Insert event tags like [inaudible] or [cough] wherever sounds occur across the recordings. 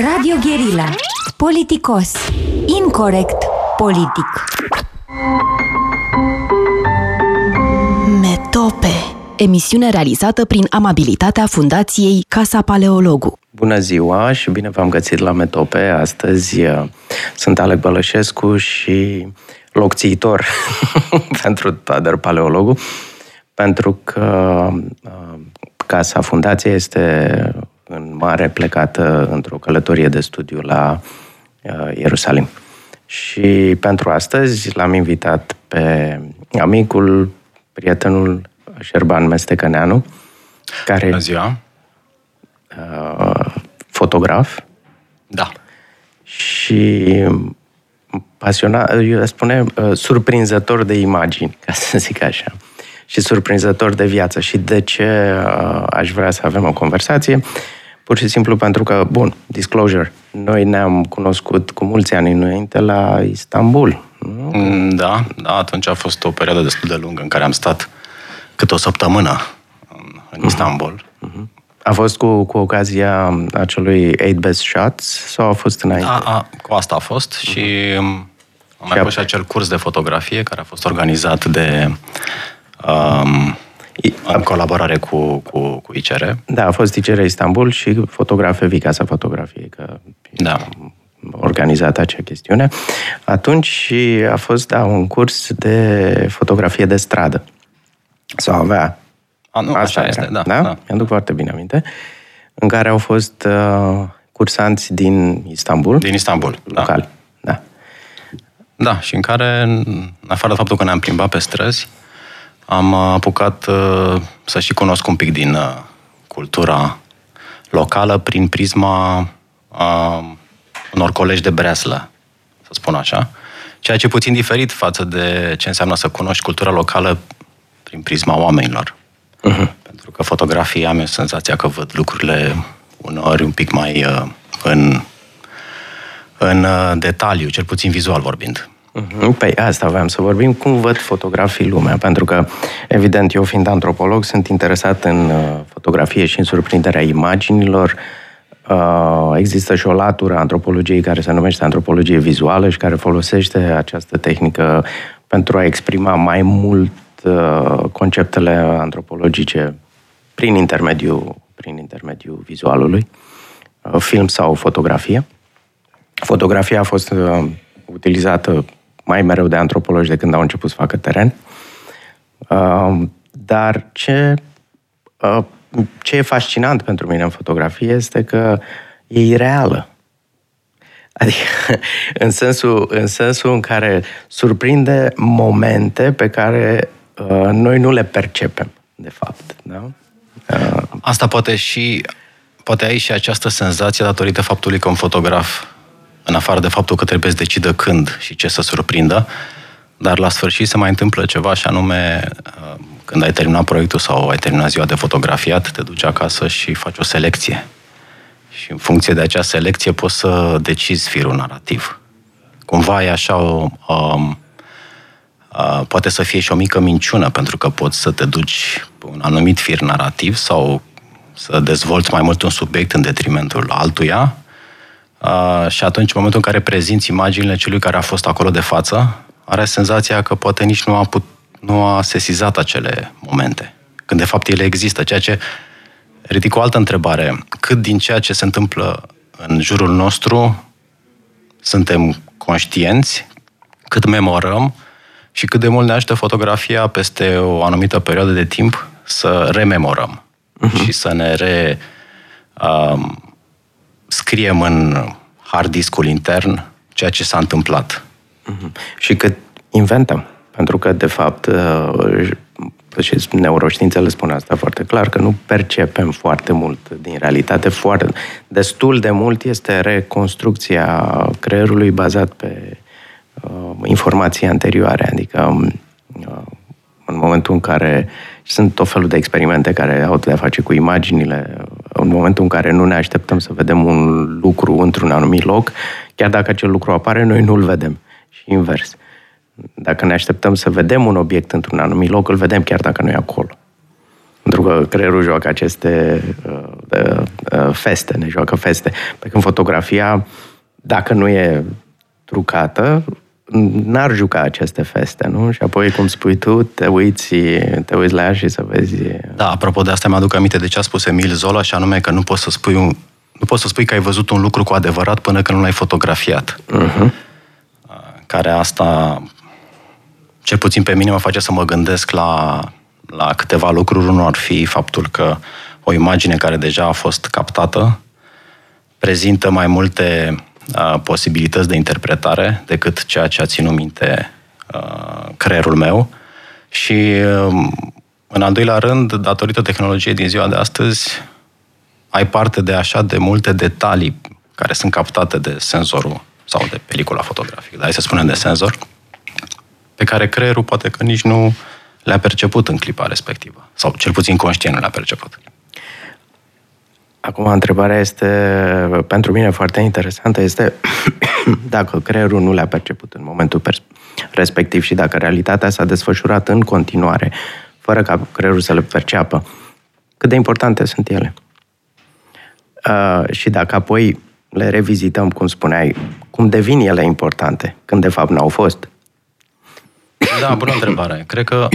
Radio Guerilla. Politicos. Incorrect politic. Metope. Emisiune realizată prin amabilitatea Fundației Casa Paleologu. Bună ziua și bine v-am găsit la Metope. Astăzi uh, sunt Alec Bălășescu și locțiitor [laughs] pentru Tader Paleologu, pentru că uh, Casa Fundației este în mare plecată într-o călătorie de studiu la uh, Ierusalim. Și pentru astăzi l-am invitat pe amicul, prietenul Șerban Mestecăneanu, care Bună ziua! Uh, fotograf. Da. Și pasionat, eu spune, uh, surprinzător de imagini, ca să zic așa. Și surprinzător de viață. Și de ce uh, aș vrea să avem o conversație? Pur și simplu pentru că, bun, disclosure, noi ne-am cunoscut cu mulți ani înainte la Istanbul. Nu? Mm, da, da, atunci a fost o perioadă destul de lungă în care am stat cât o săptămână în, în Istanbul. Uh-huh. A fost cu, cu ocazia acelui 8 Best Shots sau a fost înainte? A, a, cu asta a fost și uh-huh. am mai fost și acel curs de fotografie care a fost organizat de um, în colaborare cu, cu, cu ICR. Da, a fost ICR Istanbul și fotografe Vicasa Fotografie, că da. organizat acea chestiune. Atunci a fost, da, un curs de fotografie de stradă. Sau avea. A, nu, Asta așa era, este, da. da? da. Mi-aduc foarte bine aminte. În care au fost uh, cursanți din Istanbul. Din Istanbul, local. Da. da. Da, și în care, în afară de faptul că ne-am plimbat pe străzi, am apucat uh, să și cunosc un pic din uh, cultura locală prin prisma uh, unor colegi de breaslă, să spun așa. Ceea ce e puțin diferit față de ce înseamnă să cunoști cultura locală prin prisma oamenilor. Uh-huh. Pentru că fotografia am senzația că văd lucrurile uneori un pic mai uh, în, în uh, detaliu, cel puțin vizual vorbind. Mhm. Păi asta aveam să vorbim. Cum văd fotografii lumea? Pentru că, evident, eu fiind antropolog, sunt interesat în uh, fotografie și în surprinderea imaginilor. Uh, există și o latură a antropologiei care se numește antropologie vizuală și care folosește această tehnică pentru a exprima mai mult uh, conceptele antropologice prin intermediul, prin intermediul vizualului, film sau fotografie. Fotografia a fost utilizată mai mereu de antropologi de când au început să facă teren. Uh, dar ce, uh, ce e fascinant pentru mine în fotografie este că e ireală. Adică, [laughs] în sensul, în sensul în care surprinde momente pe care uh, noi nu le percepem, de fapt. Da? Uh, Asta poate și poate ai și această senzație datorită faptului că un fotograf în afară de faptul că trebuie să decidă când și ce să surprindă, dar la sfârșit se mai întâmplă ceva și anume uh, când ai terminat proiectul sau ai terminat ziua de fotografiat, te duci acasă și faci o selecție. Și în funcție de acea selecție poți să decizi firul narrativ. Cumva e așa o... Um, uh, poate să fie și o mică minciună, pentru că poți să te duci pe un anumit fir narrativ sau să dezvolți mai mult un subiect în detrimentul altuia, Uh, și atunci, în momentul în care prezinți imaginile celui care a fost acolo de față, are senzația că poate nici nu a, put, nu a sesizat acele momente, când de fapt ele există, ceea ce ridică o altă întrebare. Cât din ceea ce se întâmplă în jurul nostru suntem conștienți, cât memorăm și cât de mult ne ajută fotografia peste o anumită perioadă de timp să rememorăm uh-huh. și să ne re... Um, scriem în hard discul intern ceea ce s-a întâmplat. Mm-hmm. Și cât inventăm. Pentru că, de fapt, uh, și neuroștiințele spun asta foarte clar, că nu percepem foarte mult din realitate. Foarte, destul de mult este reconstrucția creierului bazat pe uh, informații anterioare. Adică, um, uh, în momentul în care sunt tot felul de experimente care au de a face cu imaginile, în momentul în care nu ne așteptăm să vedem un lucru într-un anumit loc, chiar dacă acel lucru apare, noi nu-l vedem. Și invers. Dacă ne așteptăm să vedem un obiect într-un anumit loc, îl vedem chiar dacă nu e acolo. Pentru că creierul joacă aceste, uh, uh, feste, ne joacă feste. Pe când fotografia, dacă nu e trucată, n-ar juca aceste feste, nu? Și apoi, cum spui tu, te uiți, te uiți la ea și să vezi... Da, apropo de asta, mi-aduc aminte de ce a spus Emil Zola, și anume că nu poți să spui un, nu poți să spui că ai văzut un lucru cu adevărat până când nu l-ai fotografiat. Uh-huh. Care asta, cel puțin pe mine, mă face să mă gândesc la, la câteva lucruri. Unul ar fi faptul că o imagine care deja a fost captată prezintă mai multe uh, posibilități de interpretare decât ceea ce a ținut minte uh, creierul meu. Și, uh, în al doilea rând, datorită tehnologiei din ziua de astăzi, ai parte de așa de multe detalii care sunt captate de senzorul sau de pelicula fotografică, dar hai să spunem de senzor, pe care creierul poate că nici nu le-a perceput în clipa respectivă. Sau cel puțin conștient nu le-a perceput. Acum, întrebarea este, pentru mine foarte interesantă, este [coughs] dacă creierul nu le-a perceput în momentul respectiv și dacă realitatea s-a desfășurat în continuare, fără ca creierul să le perceapă, cât de importante sunt ele. Uh, și dacă apoi le revizităm, cum spuneai, cum devin ele importante, când de fapt n-au fost? Da, bună întrebare. Cred că,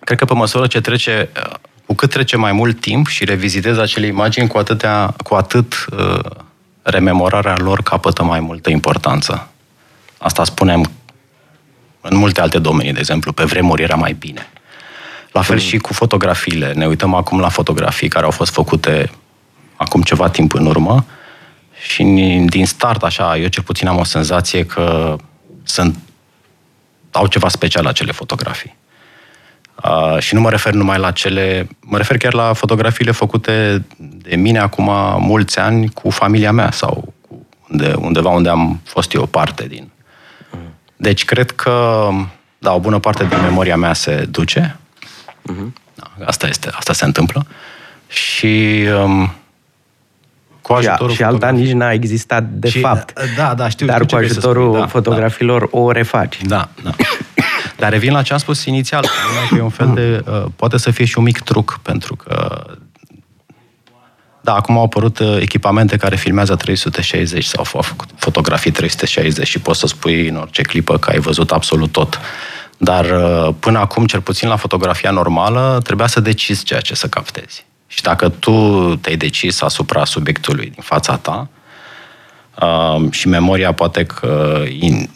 cred că pe măsură ce trece, cu cât trece mai mult timp și revizitezi acele imagini, cu, atâtea, cu atât uh, rememorarea lor capătă mai multă importanță. Asta spunem în multe alte domenii, de exemplu, pe vremuri era mai bine. La fel mm. și cu fotografiile. Ne uităm acum la fotografii care au fost făcute acum ceva timp în urmă și din start, așa, eu cel puțin am o senzație că sunt, au ceva special acele fotografii. Uh, și nu mă refer numai la cele, mă refer chiar la fotografiile făcute de mine acum mulți ani cu familia mea sau cu unde, undeva unde am fost eu parte din. Deci cred că, da, o bună parte din memoria mea se duce. Uh-huh. Da, asta este, asta se întâmplă. Și um, cu ajutorul și, și alta nici n-a existat de și, fapt. Da, da, știu. Dar știu cu ajutorul da, fotografilor da. o refaci. Da, da. Dar revin la ce am spus inițial. Că e un fel de... Uh, poate să fie și un mic truc, pentru că da, acum au apărut uh, echipamente care filmează 360 sau au făcut fotografii 360 și poți să spui în orice clipă că ai văzut absolut tot. Dar uh, până acum, cel puțin la fotografia normală, trebuia să decizi ceea ce să captezi. Și dacă tu te-ai decis asupra subiectului din fața ta uh, și memoria poate că in,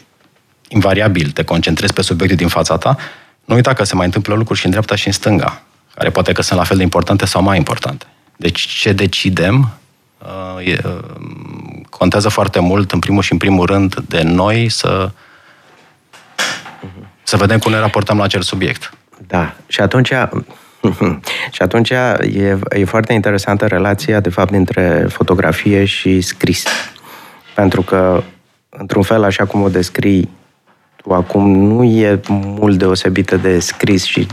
invariabil te concentrezi pe subiectul din fața ta, nu uita că se mai întâmplă lucruri și în dreapta și în stânga, care poate că sunt la fel de importante sau mai importante. Deci ce decidem uh, e, uh, contează foarte mult, în primul și în primul rând, de noi să, să vedem cum ne raportăm la acel subiect. Da, și atunci [laughs] și atunci e, e foarte interesantă relația, de fapt, dintre fotografie și scris. Pentru că, într-un fel, așa cum o descrii tu acum, nu e mult deosebită de scris și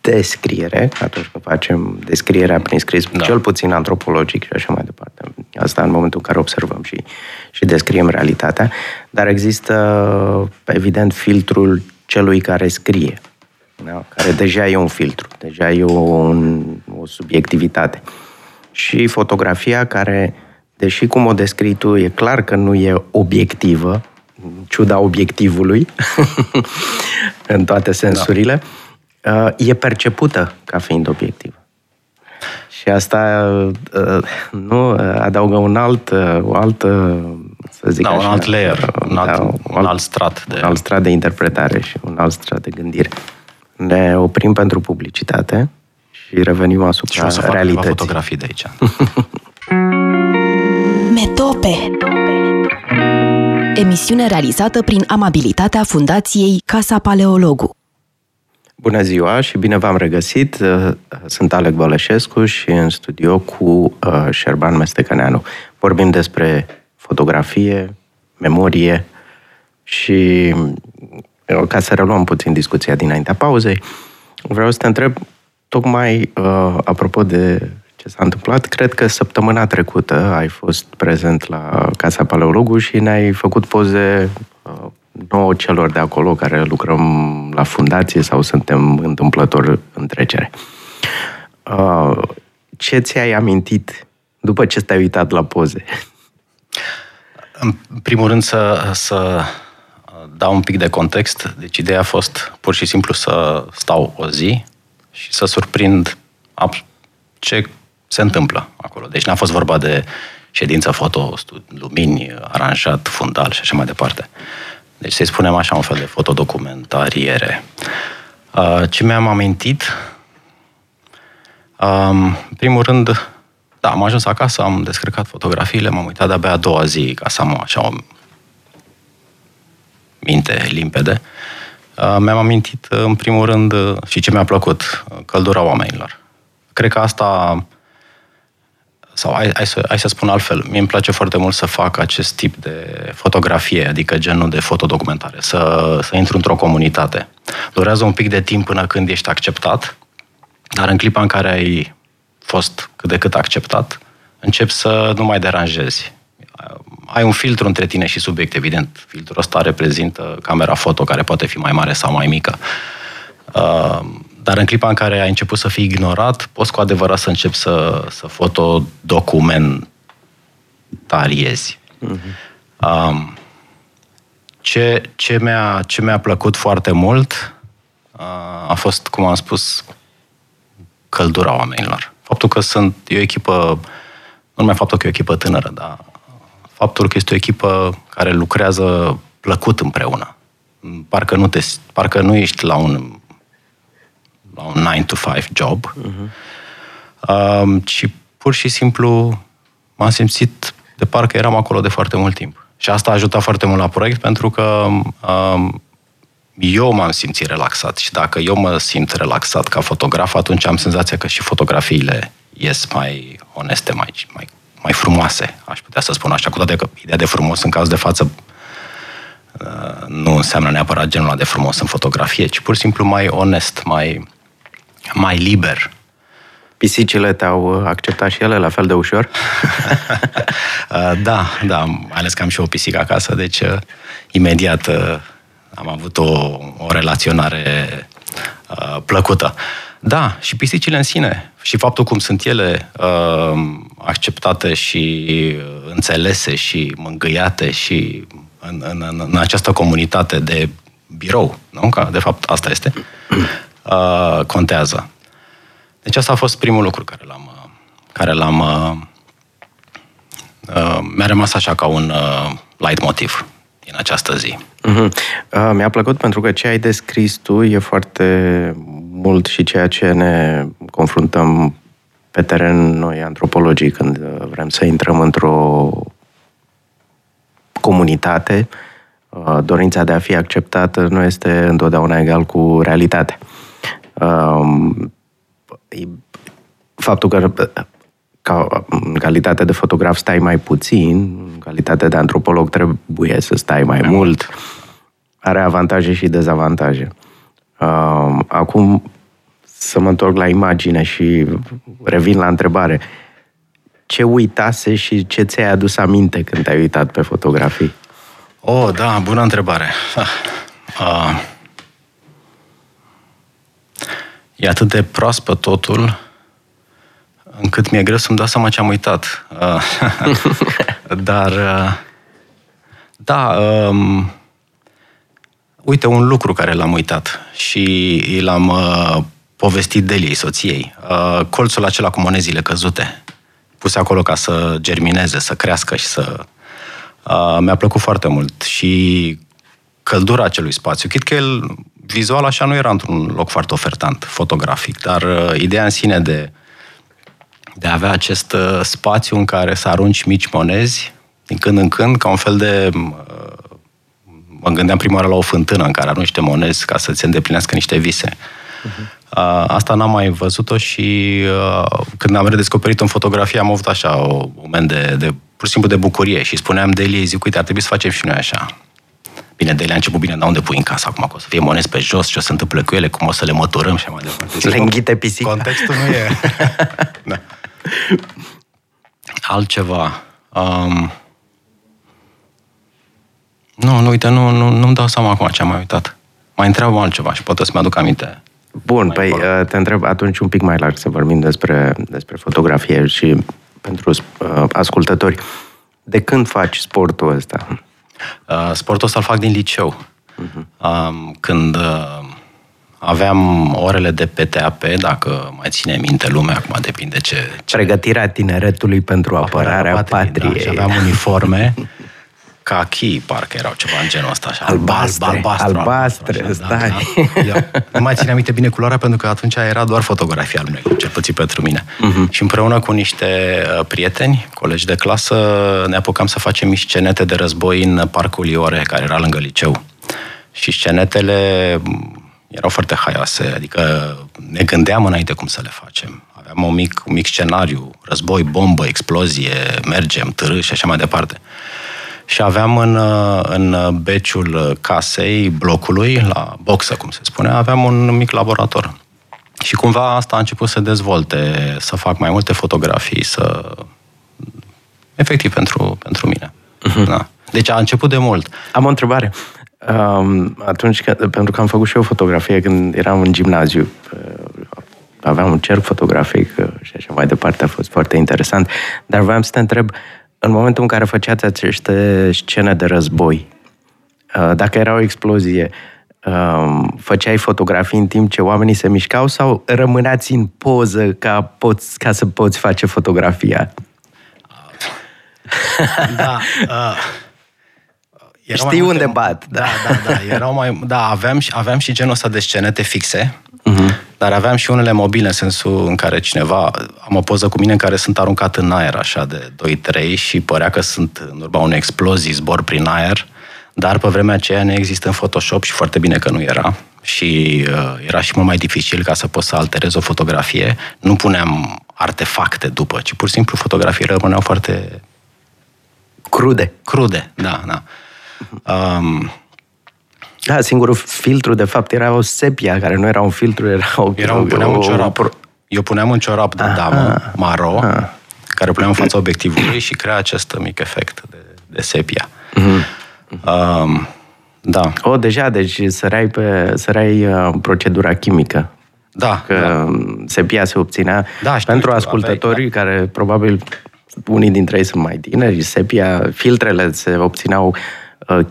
descriere, atunci când facem descrierea prin scris, da. cel puțin antropologic și așa mai departe. Asta în momentul în care observăm și, și descriem realitatea, dar există, evident, filtrul celui care scrie da? care deja e un filtru, deja e o, un, o subiectivitate. Și fotografia care, deși cum o descrii tu, e clar că nu e obiectivă, ciuda obiectivului, [laughs] în toate sensurile, da. e percepută ca fiind obiectivă. Și asta uh, nu adaugă un alt, uh, o altă, să zic da, așa, un alt layer, un alt, da, un, un alt strat de... Un alt strat de interpretare și un alt strat de gândire ne oprim pentru publicitate și revenim asupra și o să realității. fotografii de aici. [laughs] Metope Emisiune realizată prin amabilitatea Fundației Casa Paleologu. Bună ziua și bine v-am regăsit. Sunt Alec Bălășescu și în studio cu uh, Șerban Mestecăneanu. Vorbim despre fotografie, memorie și ca să reluăm puțin discuția dinaintea pauzei, vreau să te întreb, tocmai uh, apropo de ce s-a întâmplat, cred că săptămâna trecută ai fost prezent la Casa Paleologu și ne-ai făcut poze uh, nouă celor de acolo care lucrăm la fundație sau suntem întâmplător în trecere. Uh, ce ți-ai amintit după ce te-ai uitat la poze? În primul rând să, să dau un pic de context. Deci ideea a fost pur și simplu să stau o zi și să surprind ce se întâmplă acolo. Deci n-a fost vorba de ședință foto, lumini, aranjat, fundal și așa mai departe. Deci să-i spunem așa un fel de fotodocumentariere. Uh, ce mi-am amintit? Um, în primul rând, da, am ajuns acasă, am descărcat fotografiile, m-am uitat de-abia a doua zi ca să am așa o minte limpede. Uh, mi-am amintit, în primul rând, și ce mi-a plăcut, căldura oamenilor. Cred că asta sau hai, hai, să, hai să spun altfel, mie îmi place foarte mult să fac acest tip de fotografie, adică genul de fotodocumentare, să, să intru într-o comunitate. Durează un pic de timp până când ești acceptat, dar în clipa în care ai fost cât de cât acceptat, începi să nu mai deranjezi. Ai un filtru între tine și subiect, evident. Filtrul ăsta reprezintă camera foto, care poate fi mai mare sau mai mică. Uh, dar în clipa în care ai început să fii ignorat, poți cu adevărat să începi să, să fotodocumentariezi. Uh-huh. Um, ce, ce, mi-a, ce mi-a plăcut foarte mult uh, a fost, cum am spus, căldura oamenilor. Faptul că sunt e o echipă, nu numai faptul că e o echipă tânără, dar faptul că este o echipă care lucrează plăcut împreună. Parcă nu, te, parcă nu ești la un la un 9 to 5 job, uh-huh. um, ci pur și simplu m-am simțit de parcă eram acolo de foarte mult timp. Și asta a ajutat foarte mult la proiect pentru că um, eu m-am simțit relaxat și dacă eu mă simt relaxat ca fotograf, atunci am senzația că și fotografiile ies mai oneste, mai, mai, mai frumoase, aș putea să spun așa, cu toate că ideea de frumos în caz de față uh, nu înseamnă neapărat genul de frumos în fotografie, ci pur și simplu mai onest, mai, mai liber. Pisicile te-au acceptat și ele la fel de ușor? [laughs] Uh, da, da, mai ales că am și o pisică acasă, deci uh, imediat uh, am avut o, o relaționare plăcută. Da, și pisicile în sine și faptul cum sunt ele acceptate și înțelese și mângâiate și în, în, în această comunitate de birou, nu? Că de fapt asta este uh, contează. Deci asta a fost primul lucru care l-am, uh, care l-am uh, uh, mi-a rămas așa ca un uh, light motiv din această zi. Uh-huh. Uh, mi-a plăcut pentru că ce ai descris tu e foarte mult și ceea ce ne confruntăm pe teren noi antropologii când uh, vrem să intrăm într-o comunitate, uh, dorința de a fi acceptată nu este întotdeauna egal cu realitatea. Um, faptul că ca, în calitate de fotograf stai mai puțin, în calitate de antropolog trebuie să stai mai mult, are avantaje și dezavantaje. Um, acum să mă întorc la imagine și revin la întrebare. Ce uitase și ce ți-ai adus aminte când te-ai uitat pe fotografii? Oh, da, bună întrebare. Uh, e atât de proaspăt totul, încât mi-e greu să-mi dau seama ce am uitat. [laughs] Dar, da, um, uite, un lucru care l-am uitat și l-am uh, povestit Deliei, soției. Uh, colțul acela cu monezile căzute, puse acolo ca să germineze, să crească și să... Uh, mi-a plăcut foarte mult și căldura acelui spațiu. Chit că el vizual așa nu era într-un loc foarte ofertant, fotografic, dar uh, ideea în sine de, de a avea acest uh, spațiu în care să arunci mici monezi, din când în când, ca un fel de... Uh, mă gândeam prima oară la o fântână în care arunci niște monezi ca să-ți îndeplinească niște vise. Uh-huh. Asta n-am mai văzut-o și uh, când am redescoperit în fotografie am avut așa un moment de, de pur și simplu de bucurie și spuneam de Elie, zic, uite, ar trebui să facem și noi așa. Bine, de ele a început bine, dar unde pui în casă acum? Că o să fie monezi pe jos, ce o să întâmple cu ele, cum o să le măturăm și mai departe. Le înghite pisica. Contextul nu e... [laughs] da. Altceva. Um... Nu, nu, uite, nu, nu, nu-mi dau seama acum ce am mai uitat. Mai întreabă altceva și poate să-mi aduc aminte. Bun, mai păi acolo. uh, te întreb atunci un pic mai larg să vorbim despre, despre fotografie și pentru uh, ascultători. De când faci sportul ăsta? Uh, sportul ăsta îl fac din liceu. Um, când uh, aveam orele de PTAP, dacă mai ține minte lumea, acum depinde ce... ce Pregătirea tineretului pentru apărarea patriei. Da, și aveam uniforme, [laughs] cachi, parcă erau ceva în genul ăsta. Așa, Albastre, alb, albastru, albastre, albastru, stai. Da, da. Eu nu mai țin aminte bine culoarea pentru că atunci era doar fotografia lui negru, cel puțin pentru mine. Uh-huh. Și împreună cu niște uh, prieteni, colegi de clasă, ne apucam să facem mici scenete de război în parcul Iore, care era lângă liceu. Și scenetele m, erau foarte haioase, adică ne gândeam înainte cum să le facem. Aveam un mic, un mic scenariu, război, bombă, explozie, mergem, târâ și așa mai departe. Și aveam în, uh, în beciul casei, blocului, la boxă, cum se spune, aveam un mic laborator. Și cumva asta a început să dezvolte, să fac mai multe fotografii, să... Efectiv, pentru, pentru mine. Uh-huh. Da. Deci a început de mult. Am o întrebare. Um, atunci, că, pentru că am făcut și eu fotografie când eram în gimnaziu, uh, aveam un cerc fotografic uh, și așa mai departe, a fost foarte interesant, dar vreau să te întreb, în momentul în care făceați aceste scene de război, uh, dacă era o explozie, um, făceai fotografii în timp ce oamenii se mișcau sau rămâneați în poză ca, poți, ca să poți face fotografia? Da. Uh, [laughs] erau mai Știi multe- unde bat, Da, da, da. Erau mai, da aveam, și, aveam și genul ăsta de scenete fixe, uh-huh. Dar aveam și unele mobile, în sensul în care cineva... Am o poză cu mine în care sunt aruncat în aer, așa, de 2-3 și părea că sunt în urma unei explozii, zbor prin aer, dar pe vremea aceea nu există în Photoshop și foarte bine că nu era. Și uh, era și mult mai dificil ca să poți să alterezi o fotografie. Nu puneam artefacte după, ci pur și simplu fotografiile rămâneau foarte Crude. crude, da, da. Um, Da, singurul filtru, de fapt, era o sepia, care nu era un filtru, era o... era un, puneam un o- ciorap. pro- Eu puneam un ciorap de damă, maro, care puneam în fața obiectivului și crea acest mic efect de, de sepia. Um, da, O, deja, deci săreai, pe, săreai uh, procedura chimică. da, Că da. sepia se obținea Da, știu, pentru știu, ascultătorii care probabil unii dintre ei sunt mai tineri, sepia, filtrele se obțineau uh,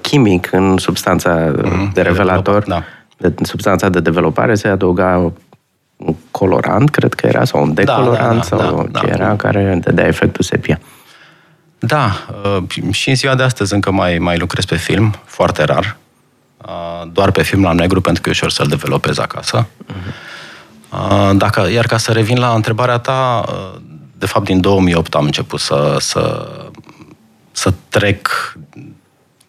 chimic în substanța mm-hmm, de revelator, develop- de, în substanța de developare se adăuga un colorant, cred că era, sau un da, decolorant, da, sau da, ce da. era, care dădea efectul sepia. Da, uh, și în ziua de astăzi încă mai, mai lucrez pe film, foarte rar. Uh, Doar pe film la negru, pentru că e ușor să-l developez acasă. Uh, Dacă, iar ca să revin la întrebarea ta, uh, de fapt din 2008 am început să, să, să trec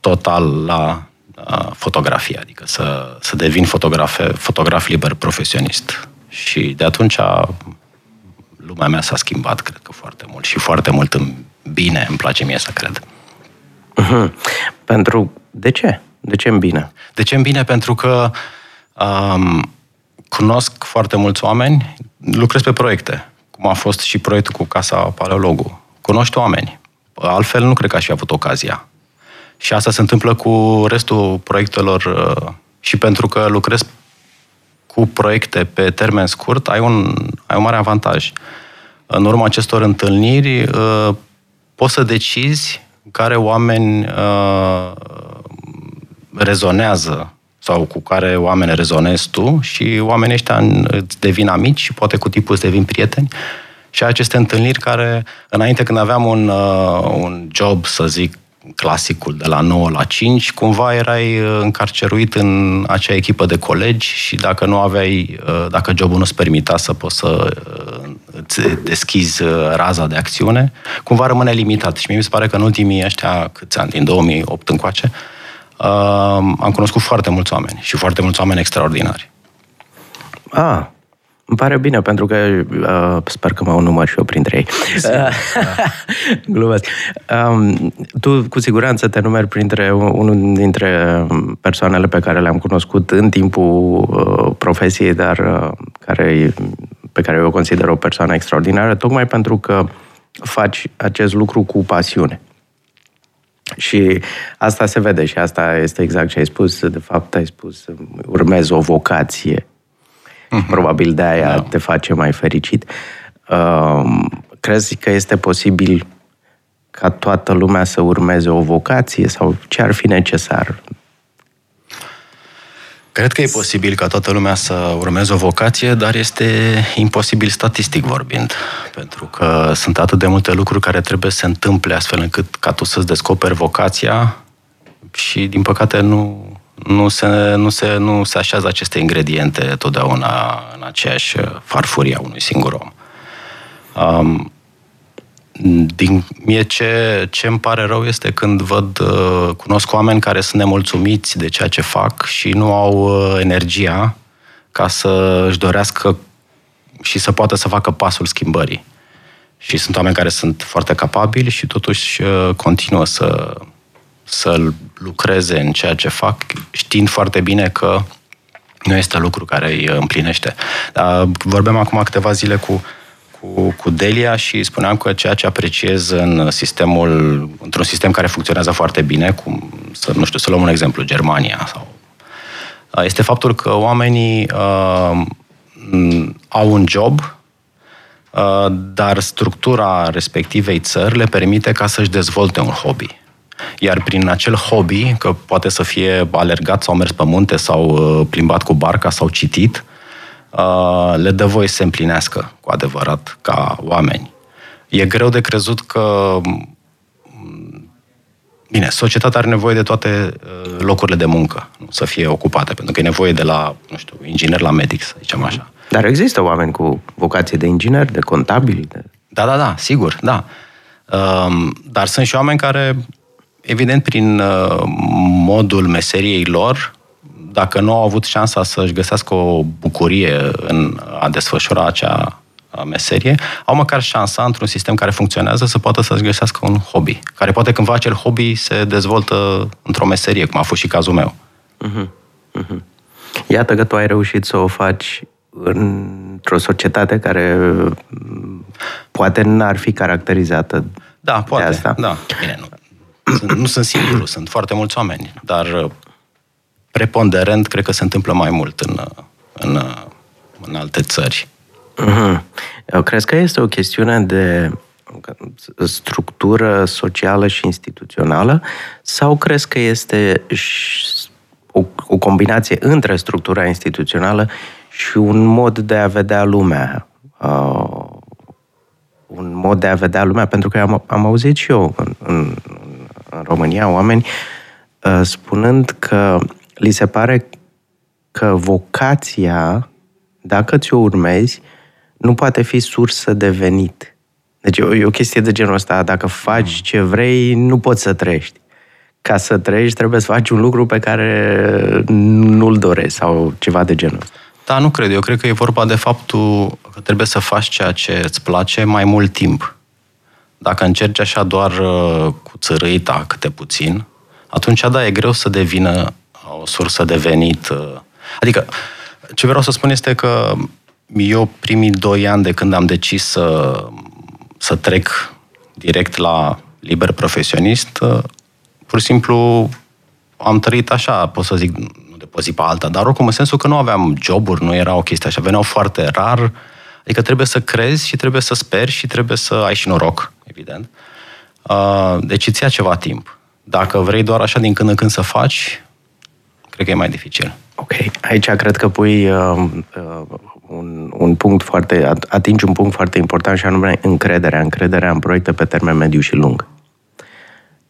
total la uh, fotografie, adică să, să devin fotografe, fotograf liber profesionist. Și de atunci lumea mea s-a schimbat, cred că foarte mult și foarte mult în bine, îmi place mie să cred. Mhm. Pentru... De ce? De ce în bine? De ce în bine? Pentru că um, cunosc foarte mulți oameni, lucrez pe proiecte, cum a fost și proiectul cu Casa Paleologu. Cunoști oameni. Altfel nu cred că aș fi avut ocazia. Și asta se întâmplă cu restul proiectelor uh, și pentru că lucrez cu proiecte pe termen scurt, ai un, ai un mare avantaj. În urma acestor întâlniri, uh, poți să decizi care oameni uh, rezonează sau cu care oameni rezonezi tu și oamenii ăștia în- îți devin amici și poate cu timpul îți devin prieteni. Și ai aceste întâlniri care, înainte când aveam un, uh, un job, să zic, clasicul de la 9 la 5, cumva erai uh, încarceruit în acea echipă de colegi și dacă nu aveai, uh, dacă jobul nu-ți permita să poți să uh, îți deschizi uh, raza de acțiune, cumva rămâne limitat. Și mie mi se pare că în ultimii ăștia, câți ani, din 2008 încoace, uh, am cunoscut foarte mulți oameni și foarte mulți oameni extraordinari. Ah, îmi pare bine, pentru că uh, sper că mă număr și eu printre ei. [laughs] Glumesc. Um, tu cu siguranță te numeri printre unul dintre persoanele pe care le-am cunoscut în timpul uh, profesiei, dar uh, care, pe care eu o consider o persoană extraordinară, tocmai pentru că faci acest lucru cu pasiune. Și asta se vede și asta este exact ce ai spus. De fapt, ai spus, urmezi o vocație. Uh-huh. Probabil de aia da. te face mai fericit. Uh, crezi că este posibil ca toată lumea să urmeze o vocație sau ce ar fi necesar? Cred că e posibil ca toată lumea să urmeze o vocație, dar este imposibil statistic vorbind. Pentru că sunt atât de multe lucruri care trebuie să se întâmple astfel încât ca tu să-ți descoperi vocația și, din păcate, nu, nu, se, nu, se, nu se așează aceste ingrediente totdeauna în aceeași farfurie a unui singur om. Um, din mie ce, ce îmi pare rău este când văd, uh, cunosc oameni care sunt nemulțumiți de ceea ce fac și nu au uh, energia ca să își dorească și să poată să facă pasul schimbării. Și sunt oameni care sunt foarte capabili și totuși uh, continuă să, să lucreze în ceea ce fac, știind foarte bine că nu este lucru care îi împlinește. Dar vorbeam acum câteva zile cu cu, cu Delia și spuneam că ceea ce apreciez în sistemul, într-un sistem care funcționează foarte bine, cum să, nu știu, să luăm un exemplu, Germania sau este faptul că oamenii uh, au un job, uh, dar structura respectivei țări le permite ca să-și dezvolte un hobby. Iar prin acel hobby, că poate să fie alergat sau mers pe munte sau uh, plimbat cu barca sau citit, Uh, le dă voie să se împlinească cu adevărat ca oameni. E greu de crezut că mm, Bine, societatea are nevoie de toate uh, locurile de muncă, nu să fie ocupate, pentru că e nevoie de la, nu știu, inginer la medic, să zicem așa. Dar există oameni cu vocație de inginer, de contabil? De... Da, da, da, sigur, da. Um, dar sunt și oameni care, evident, prin uh, modul meseriei lor, dacă nu au avut șansa să-și găsească o bucurie în a desfășura acea meserie, au măcar șansa, într-un sistem care funcționează, să poată să-și găsească un hobby, care poate cândva acel hobby se dezvoltă într-o meserie, cum a fost și cazul meu. Uh-huh. Uh-huh. Iată că tu ai reușit să o faci într-o societate care mm, poate n-ar fi caracterizată da, poate, de asta. Da, bine, nu, sunt, nu sunt singurul, sunt foarte mulți oameni, dar preponderent, cred că se întâmplă mai mult în, în, în alte țări. Uh-huh. Eu cred că este o chestiune de structură socială și instituțională sau crezi că este o, o combinație între structura instituțională și un mod de a vedea lumea? Uh, un mod de a vedea lumea, pentru că am, am auzit și eu în, în, în România oameni uh, spunând că li se pare că vocația, dacă ți-o urmezi, nu poate fi sursă de venit. Deci e o chestie de genul ăsta. Dacă faci mm. ce vrei, nu poți să trăiești. Ca să trăiești, trebuie să faci un lucru pe care nu-l dorești sau ceva de genul ăsta. Da, nu cred. Eu cred că e vorba de faptul că trebuie să faci ceea ce îți place mai mult timp. Dacă încerci așa doar uh, cu țărâita câte puțin, atunci, da, e greu să devină o sursă de venit. Uh. Adică, ce vreau să spun este că eu primii doi ani de când am decis să, să trec direct la liber profesionist, uh, pur și simplu am trăit așa, pot să zic, nu de pe zi pe alta, dar oricum în sensul că nu aveam joburi, nu era o chestie așa, veneau foarte rar, adică trebuie să crezi și trebuie să speri și trebuie să ai și noroc, evident. Uh, deci îți ia ceva timp. Dacă vrei doar așa din când în când să faci, cred că e mai dificil. Ok, aici cred că pui uh, uh, un, un punct foarte, atingi un punct foarte important și anume încrederea, încrederea în proiecte pe termen mediu și lung.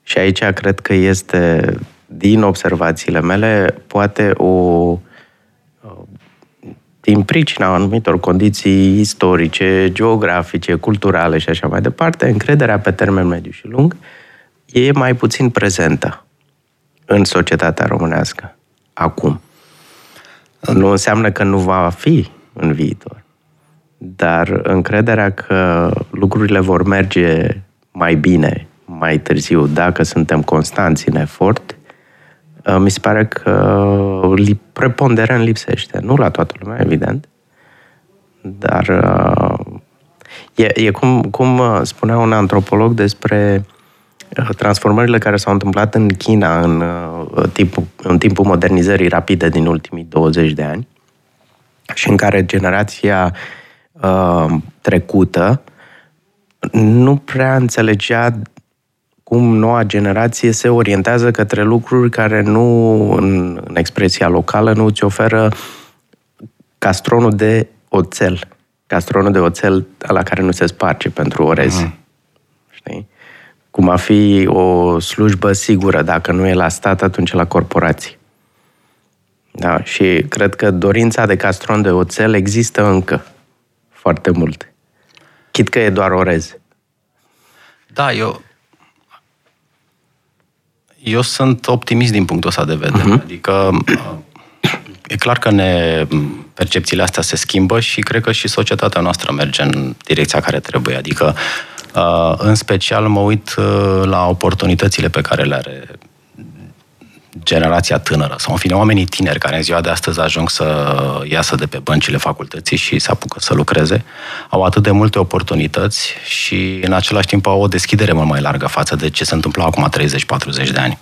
Și aici cred că este, din observațiile mele, poate o uh, din pricina anumitor condiții istorice, geografice, culturale și așa mai departe, încrederea pe termen mediu și lung e mai puțin prezentă în societatea românească acum. Nu înseamnă că nu va fi în viitor. Dar încrederea că lucrurile vor merge mai bine mai târziu, dacă suntem constanți în efort, uh, mi se pare că preponderent lipsește. Nu la toată lumea, evident, dar uh, e, e cum, cum uh, spunea un antropolog despre Uh, transformările care s-au întâmplat în China în, uh, timpul, în timpul modernizării rapide din ultimii 20 de ani, și în care generația uh, trecută nu prea înțelegea cum noua generație se orientează către lucruri care nu, în, în expresia locală, nu îți oferă castronul de oțel. Castronul de oțel la care nu se sparge pentru orez. Uh-huh. Știi? Cum a fi o slujbă sigură, dacă nu e la stat, atunci la corporații. Da, și cred că dorința de castron de oțel există încă foarte mult. Chit că e doar orez. Da, eu, eu sunt optimist din punctul ăsta de vedere. Uh-huh. Adică e clar că ne, percepțiile astea se schimbă și cred că și societatea noastră merge în direcția care trebuie. Adică, în special, mă uit la oportunitățile pe care le are generația tânără sau, în fine, oamenii tineri care în ziua de astăzi ajung să iasă de pe băncile facultății și să apucă să lucreze, au atât de multe oportunități și, în același timp, au o deschidere mult mai largă față de ce se întâmpla acum 30-40 de ani.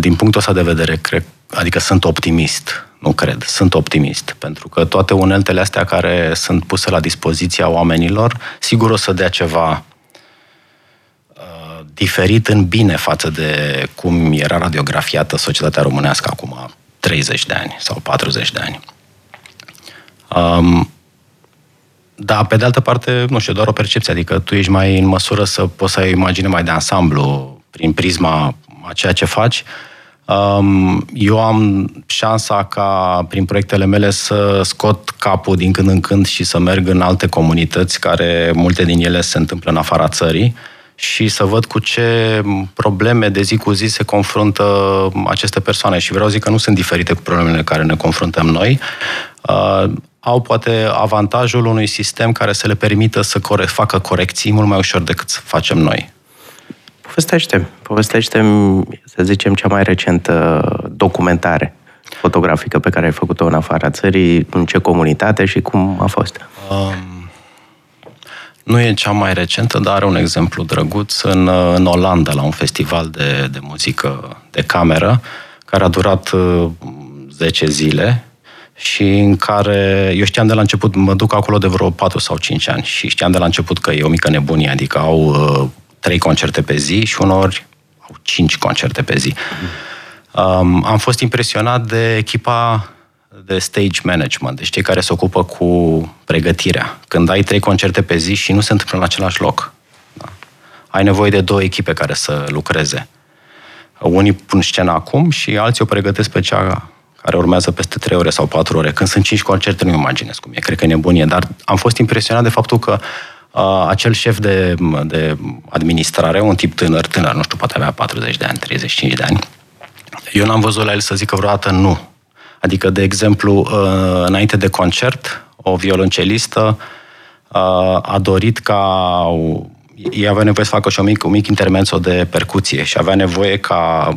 Din punctul ăsta de vedere, cred, adică sunt optimist, nu cred, sunt optimist, pentru că toate uneltele astea care sunt puse la dispoziția oamenilor, sigur o să dea ceva diferit în bine față de cum era radiografiată societatea românească acum 30 de ani sau 40 de ani. Um, da, pe de altă parte, nu știu, doar o percepție, adică tu ești mai în măsură să poți să ai o imagine mai de ansamblu prin prisma a ceea ce faci. Um, eu am șansa ca prin proiectele mele să scot capul din când în când și să merg în alte comunități care multe din ele se întâmplă în afara țării și să văd cu ce probleme de zi cu zi se confruntă aceste persoane. Și vreau să zic că nu sunt diferite cu problemele care ne confruntăm noi. Uh, au poate avantajul unui sistem care să le permită să core- facă corecții mult mai ușor decât să facem noi. Povestește, povestește să zicem, cea mai recentă documentare fotografică pe care ai făcut-o în afara țării, în ce comunitate și cum a fost? Um nu e cea mai recentă, dar are un exemplu drăguț în, în Olanda, la un festival de, de muzică de cameră, care a durat 10 uh, zile și în care eu știam de la început, mă duc acolo de vreo 4 sau 5 ani și știam de la început că e o mică nebunie, adică au uh, 3 concerte pe zi și uneori au 5 concerte pe zi. Um, am fost impresionat de echipa de stage management, deci cei care se ocupă cu pregătirea. Când ai trei concerte pe zi și nu se întâmplă în același loc. Da. Ai nevoie de două echipe care să lucreze. Unii pun scena acum și alții o pregătesc pe cea care urmează peste trei ore sau patru ore. Când sunt cinci concerte, nu imaginez cum e, cred că e nebunie, dar am fost impresionat de faptul că uh, acel șef de, de administrare, un tip tânăr, tânăr, nu știu, poate avea 40 de ani, 35 de ani, eu n-am văzut la el să zică vreodată nu Adică, de exemplu, uh, înainte de concert, o violoncelistă uh, a dorit ca ei avea nevoie să facă și un mic, un mic intermențo de percuție și avea nevoie ca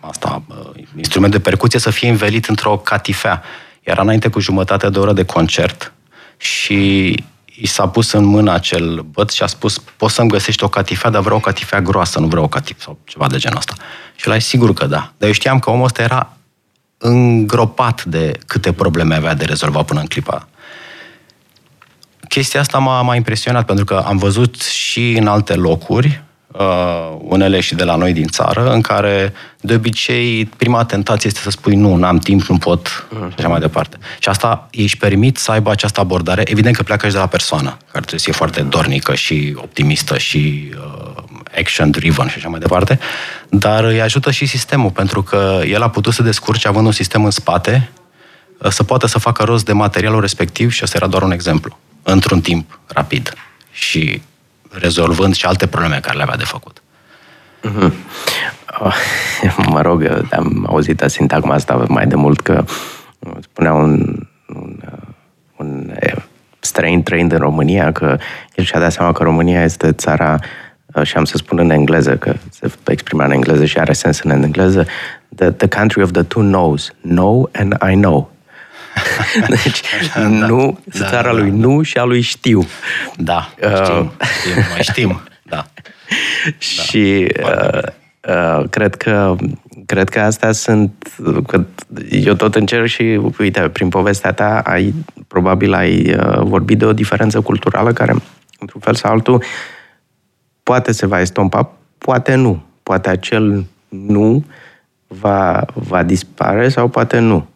asta, uh, instrument de percuție să fie învelit într-o catifea. Era înainte cu jumătate de oră de concert și i s-a pus în mână acel băț și a spus poți să-mi găsești o catifea, dar vreau o catifea groasă, nu vreau o catifea sau ceva de genul ăsta. Și el sigur că da. Dar eu știam că omul ăsta era îngropat de câte probleme avea de rezolvat până în clipa. Chestia asta m-a, m-a impresionat pentru că am văzut și în alte locuri, uh, unele și de la noi din țară, în care de obicei prima tentație este să spui nu, n-am timp, nu pot uh-huh. și așa mai departe. Și asta își permit să aibă această abordare. Evident că pleacă și de la persoană, care trebuie să fie foarte dornică și optimistă și uh, action-driven și așa mai departe, dar îi ajută și sistemul, pentru că el a putut să descurce, având un sistem în spate, să poată să facă rost de materialul respectiv și ăsta era doar un exemplu, într-un timp rapid și rezolvând și alte probleme care le avea de făcut. Mm-hmm. [laughs] Mă rog, am auzit sintagma asta mai de mult că spunea un, un, un străin trăind în România că el și-a dat seama că România este țara Uh, și am să spun în engleză, că se exprima în engleză și are sens în engleză, the, the country of the two knows, know and I know. [laughs] deci, da, nu, da, țara da, lui da. nu și a lui știu. Da, uh, știm, știm, mai știm, [laughs] da. și uh, uh, cred că cred că astea sunt... Că eu tot încerc și, uite, prin povestea ta, ai, probabil ai uh, vorbit de o diferență culturală care, într-un fel sau altul, poate se va estompa, poate nu. Poate acel nu va, va dispare sau poate nu.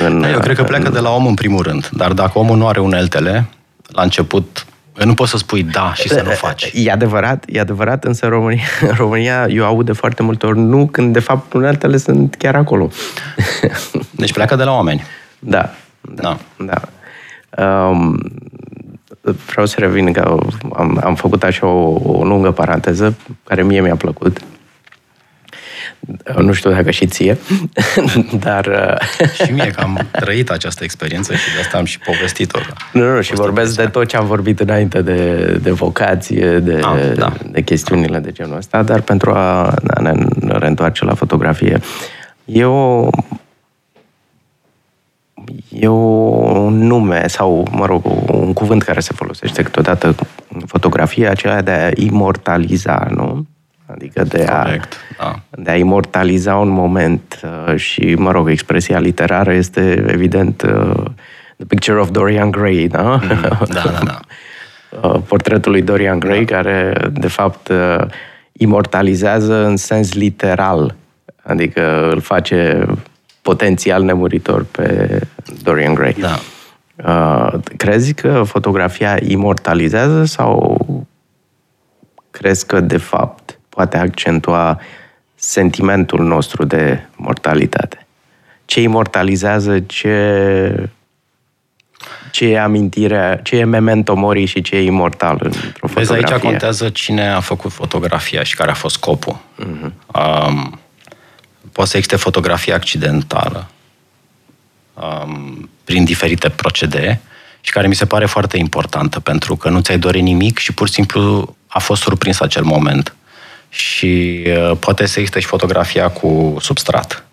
În, da, eu cred că pleacă în... de la om în primul rând, dar dacă omul nu are uneltele, la început nu poți să spui da și să nu faci. E adevărat, e adevărat, însă în România, [laughs] în România eu aud de foarte multe ori nu, când de fapt uneltele sunt chiar acolo. [laughs] Deci pleacă de la oameni. Da. Da. da. Um, vreau să revin că am, am făcut așa o, o lungă paranteză care mie mi-a plăcut nu știu dacă și ție, [laughs] dar... Uh, [laughs] și mie că am trăit această experiență și de asta am și povestit-o. Nu, nu, și vorbesc de tot ce am vorbit înainte, de, de vocație, de, ah, da. de chestiunile de genul ăsta, dar pentru a ne reîntoarce la fotografie, eu e un nume sau, mă rog, un cuvânt care se folosește câteodată în fotografie, acela de a imortaliza, nu? Adică de a, Correct, da. de a imortaliza un moment uh, și, mă rog, expresia literară este, evident, uh, The Picture of Dorian Gray, da? Mm, da, da, [laughs] da. uh, portretul lui Dorian Gray, da. care, de fapt, uh, imortalizează în sens literal, adică îl face potențial nemuritor pe Dorian Gray. Da. Uh, crezi că fotografia imortalizează sau crezi că, de fapt, poate accentua sentimentul nostru de mortalitate. Ce imortalizează, ce, ce e amintirea, ce e memento mori și ce e imortal într-o Vezi, aici contează cine a făcut fotografia și care a fost scopul. Uh-huh. Um, poate să existe fotografie accidentală um, prin diferite procedee și care mi se pare foarte importantă pentru că nu ți-ai dorit nimic și pur și simplu a fost surprins acel moment și uh, poate să existe și fotografia cu substrat.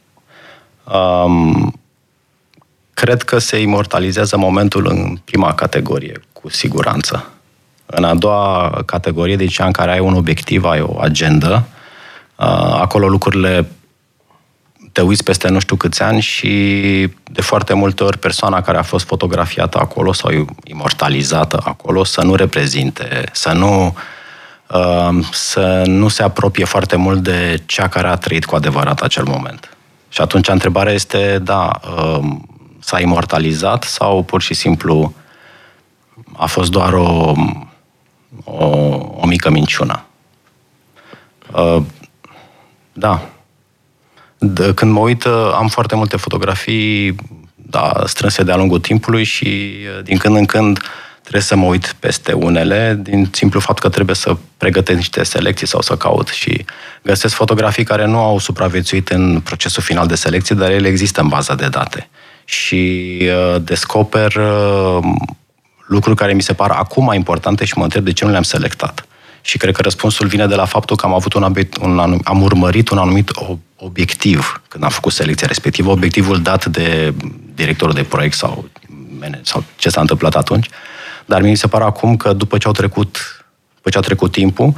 Um, cred că se imortalizează momentul în prima categorie, cu siguranță. În a doua categorie, deci în care ai un obiectiv, ai o agendă, uh, acolo lucrurile te uiți peste nu știu câți ani și de foarte multe ori persoana care a fost fotografiată acolo sau imortalizată acolo să nu reprezinte, să nu uh, Um, să nu se apropie foarte mult de cea care a trăit cu adevărat acel moment. Și atunci întrebarea este, da, um, s-a imortalizat sau pur și simplu a fost doar o, o, o mică minciună? Uh, da. De, când mă uit, uh, am foarte multe fotografii da, strânse de-a lungul timpului și uh, din când în când uh, trebuie să mă uit peste unele, din simplu fapt că trebuie să pregătesc niște selecții sau să caut și găsesc fotografii care nu au supraviețuit în procesul final de selecție, dar ele există în baza de date. Și uh, descoper uh, lucruri care mi se par acum mai importante și mă întreb de ce nu le-am selectat. Și cred că răspunsul vine de la faptul că am avut un, un anum, am urmărit un anumit obiectiv când am făcut selecția respectivă, obiectivul dat de directorul de proiect sau, sau ce s-a întâmplat atunci. Uh, dar mi se pare acum că după ce au trecut, după ce a trecut timpul,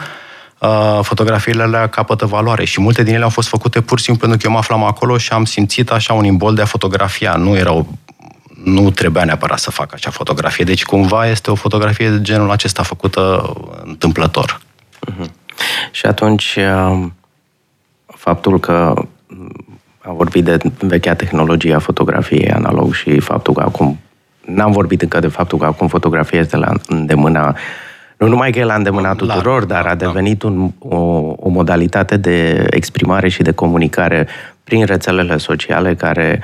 uh, fotografiile alea capătă valoare și multe din ele au fost făcute pur și simplu pentru că eu mă aflam acolo și am simțit așa un imbol de a fotografia. Nu erau nu trebuia neapărat să fac acea fotografie. Deci cumva este o fotografie de genul acesta făcută întâmplător. Uh-huh. Și atunci um, faptul că a vorbit de vechea tehnologie a fotografiei analog și faptul că acum n-am vorbit încă de faptul că acum fotografia este la îndemâna nu numai că e la îndemâna tuturor, la, dar a da. devenit un, o, o modalitate de exprimare și de comunicare prin rețelele sociale care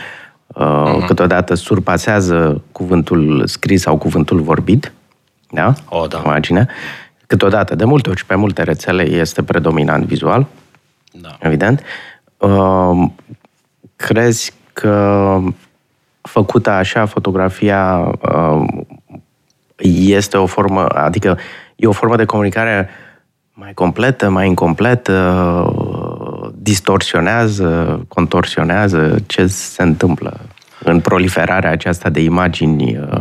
uh, uh-huh. câteodată surpasează cuvântul scris sau cuvântul vorbit. Da? O, da. Imagine. Câteodată, de multe ori, pe multe rețele este predominant vizual. Da. Evident. Uh, crezi că făcută așa, fotografia uh, este o formă, adică e o formă de comunicare mai completă, mai incompletă, distorsionează, contorsionează, ce se întâmplă în proliferarea aceasta de imagini uh,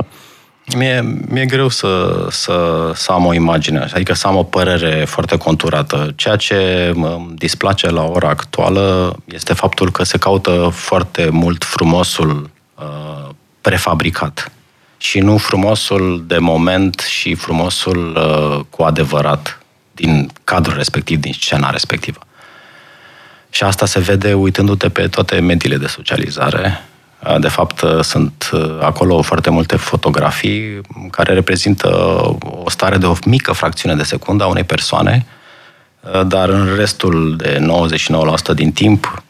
Mie, mi-e greu să, să, să am o imagine, adică să am o părere foarte conturată. Ceea ce mă displace la ora actuală este faptul că se caută foarte mult frumosul uh, prefabricat și nu frumosul de moment și frumosul uh, cu adevărat din cadrul respectiv, din scena respectivă. Și asta se vede uitându-te pe toate mediile de socializare, de fapt, sunt acolo foarte multe fotografii care reprezintă o stare de o mică fracțiune de secundă a unei persoane, dar în restul de 99% din timp,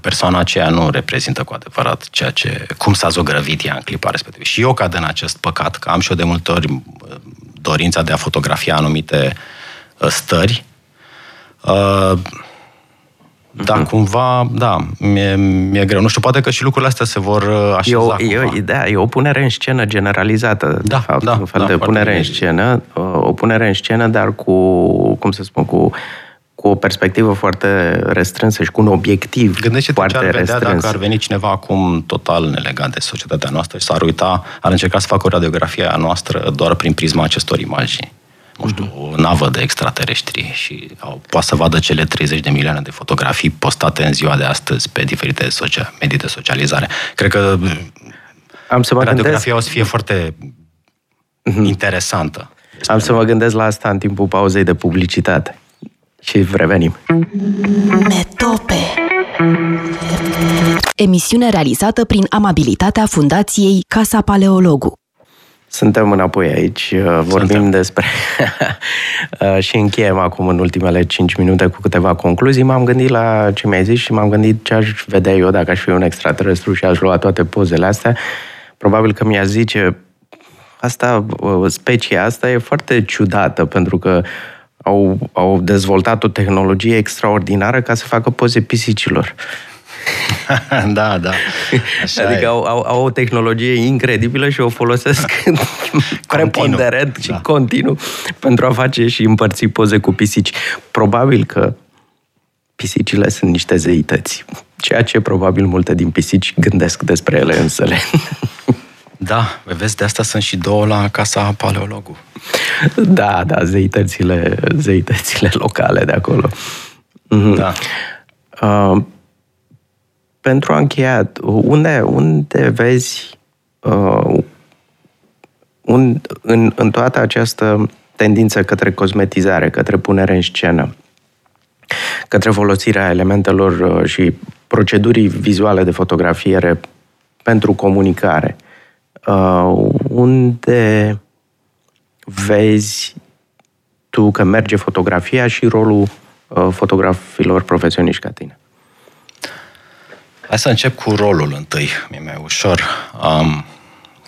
persoana aceea nu reprezintă cu adevărat ceea ce, cum s-a zogrăvit ea în clipa respectivă. Și eu cad în acest păcat, că am și eu de multe ori dorința de a fotografia anumite stări, da, uh-huh. cumva, da, mi-e, mi-e greu. Nu știu, poate că și lucrurile astea se vor uh, așeza e o, e, da, e o punere în scenă generalizată, da, de fapt. Da, un fel da, de punere în scenă, o punere în scenă, dar cu, cum să spun, cu cu o perspectivă foarte restrânsă și cu un obiectiv Gândește-te foarte ce ar vedea restrâns. dacă ar veni cineva acum total nelegat de societatea noastră și s-ar uita, ar încerca să facă o radiografie a noastră doar prin prisma acestor imagini nu știu, o navă de extraterestri și au, poate să vadă cele 30 de milioane de fotografii postate în ziua de astăzi pe diferite social, medii de socializare. Cred că Am să mă radiografia gândesc... o să fie foarte interesantă. Am să mă gândesc la asta în timpul pauzei de publicitate. Și revenim. Metope Emisiune realizată prin amabilitatea Fundației Casa Paleologu. Suntem înapoi aici, uh, vorbim Suntem. despre... [laughs] Uh, și încheiem acum în ultimele 5 minute cu câteva concluzii. M-am gândit la ce mi-ai zis și m-am gândit ce aș vedea eu dacă aș fi un extraterestru și aș lua toate pozele astea. Probabil că mi-a zice asta, uh, specia asta e foarte ciudată pentru că au, au dezvoltat o tehnologie extraordinară ca să facă poze pisicilor. [laughs] da, da. Așa adică au, au, au o tehnologie incredibilă și o folosesc [laughs] preponderent și da. continuu pentru a face și împărți poze cu pisici. Probabil că pisicile sunt niște zeități, ceea ce probabil multe din pisici gândesc despre ele însele. [laughs] Da, vezi, de asta sunt și două la casa paleologu. Da, da, zeitățile, zeitățile locale de acolo. Da. Uh, pentru a încheia, unde, unde vezi uh, un, în, în toată această tendință către cosmetizare, către punere în scenă, către folosirea elementelor uh, și procedurii vizuale de fotografiere pentru comunicare, uh, unde vezi tu că merge fotografia și rolul uh, fotografilor profesioniști ca tine? Hai să încep cu rolul întâi, mi-e mai ușor. Um,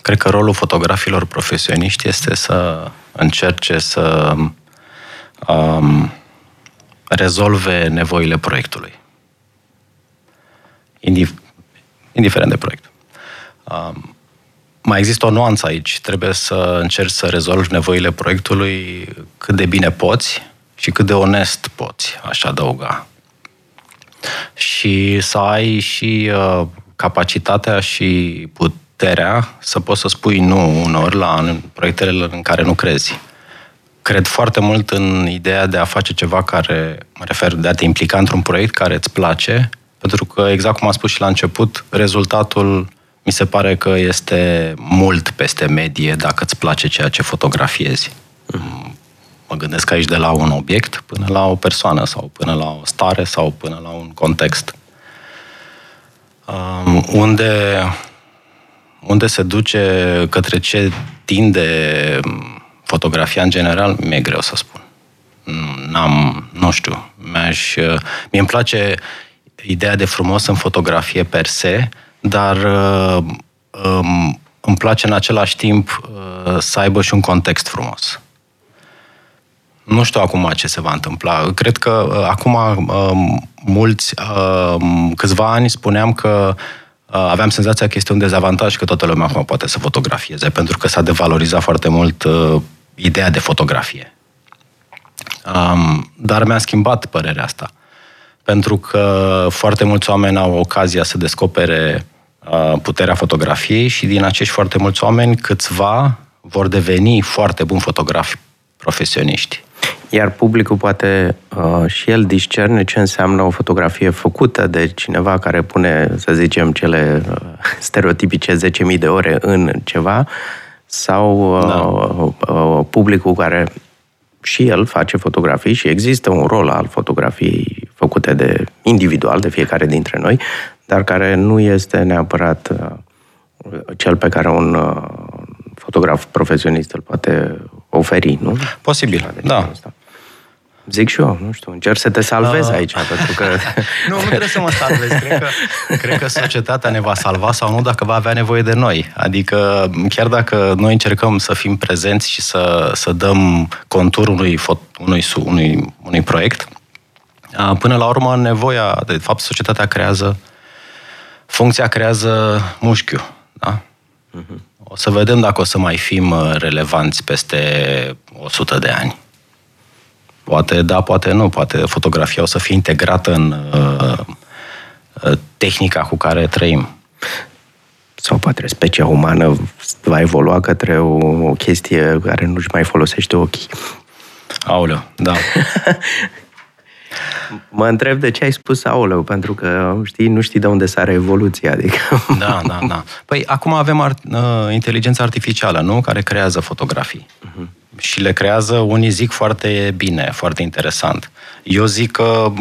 cred că rolul fotografilor profesioniști este să încerce să um, rezolve nevoile proiectului. Indif- indiferent de proiect. Um, mai există o nuanță aici. Trebuie să încerci să rezolvi nevoile proiectului cât de bine poți și cât de onest poți, aș adăuga și să ai și uh, capacitatea și puterea să poți să spui nu unor la în proiectele în care nu crezi. Cred foarte mult în ideea de a face ceva care, mă refer, de a te implica într-un proiect care îți place, pentru că, exact cum am spus și la început, rezultatul mi se pare că este mult peste medie dacă îți place ceea ce fotografiezi. Mm. Mă gândesc aici de la un obiect până la o persoană sau până la o stare sau până la un context. Um, unde, unde se duce, către ce tinde fotografia în general, mi-e greu să spun. N-am, nu știu, mi-aș, mie îmi place ideea de frumos în fotografie per se, dar um, îmi place în același timp uh, să aibă și un context frumos. Nu știu acum ce se va întâmpla. Cred că uh, acum uh, mulți, uh, câțiva ani spuneam că aveam senzația că este un dezavantaj că toată lumea acum poate să fotografieze, pentru că s-a devalorizat foarte mult ideea de fotografie. Um, dar mi-a schimbat părerea asta. Pentru că foarte mulți oameni au ocazia să descopere uh, puterea fotografiei și din acești foarte mulți oameni, câțiva vor deveni foarte buni fotografi profesioniști. Iar publicul poate uh, și el discerne ce înseamnă o fotografie făcută de cineva care pune, să zicem, cele uh, stereotipice 10.000 de ore în ceva, sau uh, da. uh, publicul care și el face fotografii și există un rol al fotografiei făcute de individual, de fiecare dintre noi, dar care nu este neapărat uh, cel pe care un uh, fotograf profesionist îl poate oferi, nu? Posibil, da. Asta. Zic și eu, nu știu, încerc să te salvez uh... aici, pentru că... [laughs] nu, nu trebuie să mă salvez. Cred că, cred că societatea ne va salva sau nu dacă va avea nevoie de noi. Adică, chiar dacă noi încercăm să fim prezenți și să, să dăm contur unui, unui, unui, unui proiect, până la urmă nevoia, de fapt, societatea creează, funcția creează mușchiul, da? Uh-huh. O să vedem dacă o să mai fim uh, relevanți peste 100 de ani. Poate da, poate nu, poate fotografia o să fie integrată în uh, uh, tehnica cu care trăim. Sau poate specia umană va evolua către o, o chestie care nu-și mai folosește ochii. Aoleu, da. [laughs] Mă întreb de ce ai spus aoleu, pentru că știi, nu știi de unde sare evoluția. Adică... Da, da, da. Păi acum avem art, uh, inteligența artificială, nu? Care creează fotografii. Uh-huh și le creează, unii zic foarte bine, foarte interesant. Eu zic că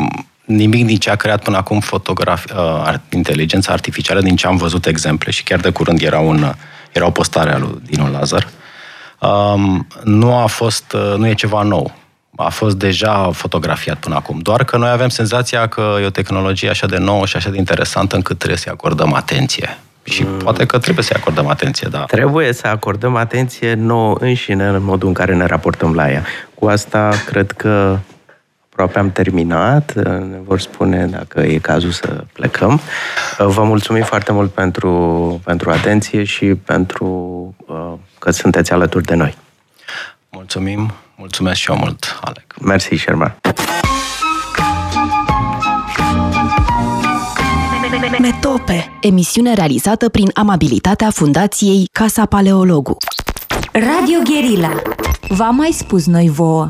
nimic din ce a creat până acum fotografi, uh, inteligența artificială, din ce am văzut exemple și chiar de curând era, un, era o postare a lui Dinu Lazar, um, nu a fost, uh, nu e ceva nou. A fost deja fotografiat până acum. Doar că noi avem senzația că e o tehnologie așa de nouă și așa de interesantă încât trebuie să-i acordăm atenție. Și mm. poate că trebuie să-i acordăm atenție, da. Trebuie să acordăm atenție nouă înșine în modul în care ne raportăm la ea. Cu asta cred că aproape am terminat. Ne vor spune dacă e cazul să plecăm. Vă mulțumim foarte mult pentru, pentru atenție și pentru uh, că sunteți alături de noi. Mulțumim, mulțumesc și eu mult, Alec. Mersi, Sherman. Metope, emisiune realizată prin amabilitatea Fundației Casa Paleologu. Radio Guerilla. V-am mai spus noi vouă.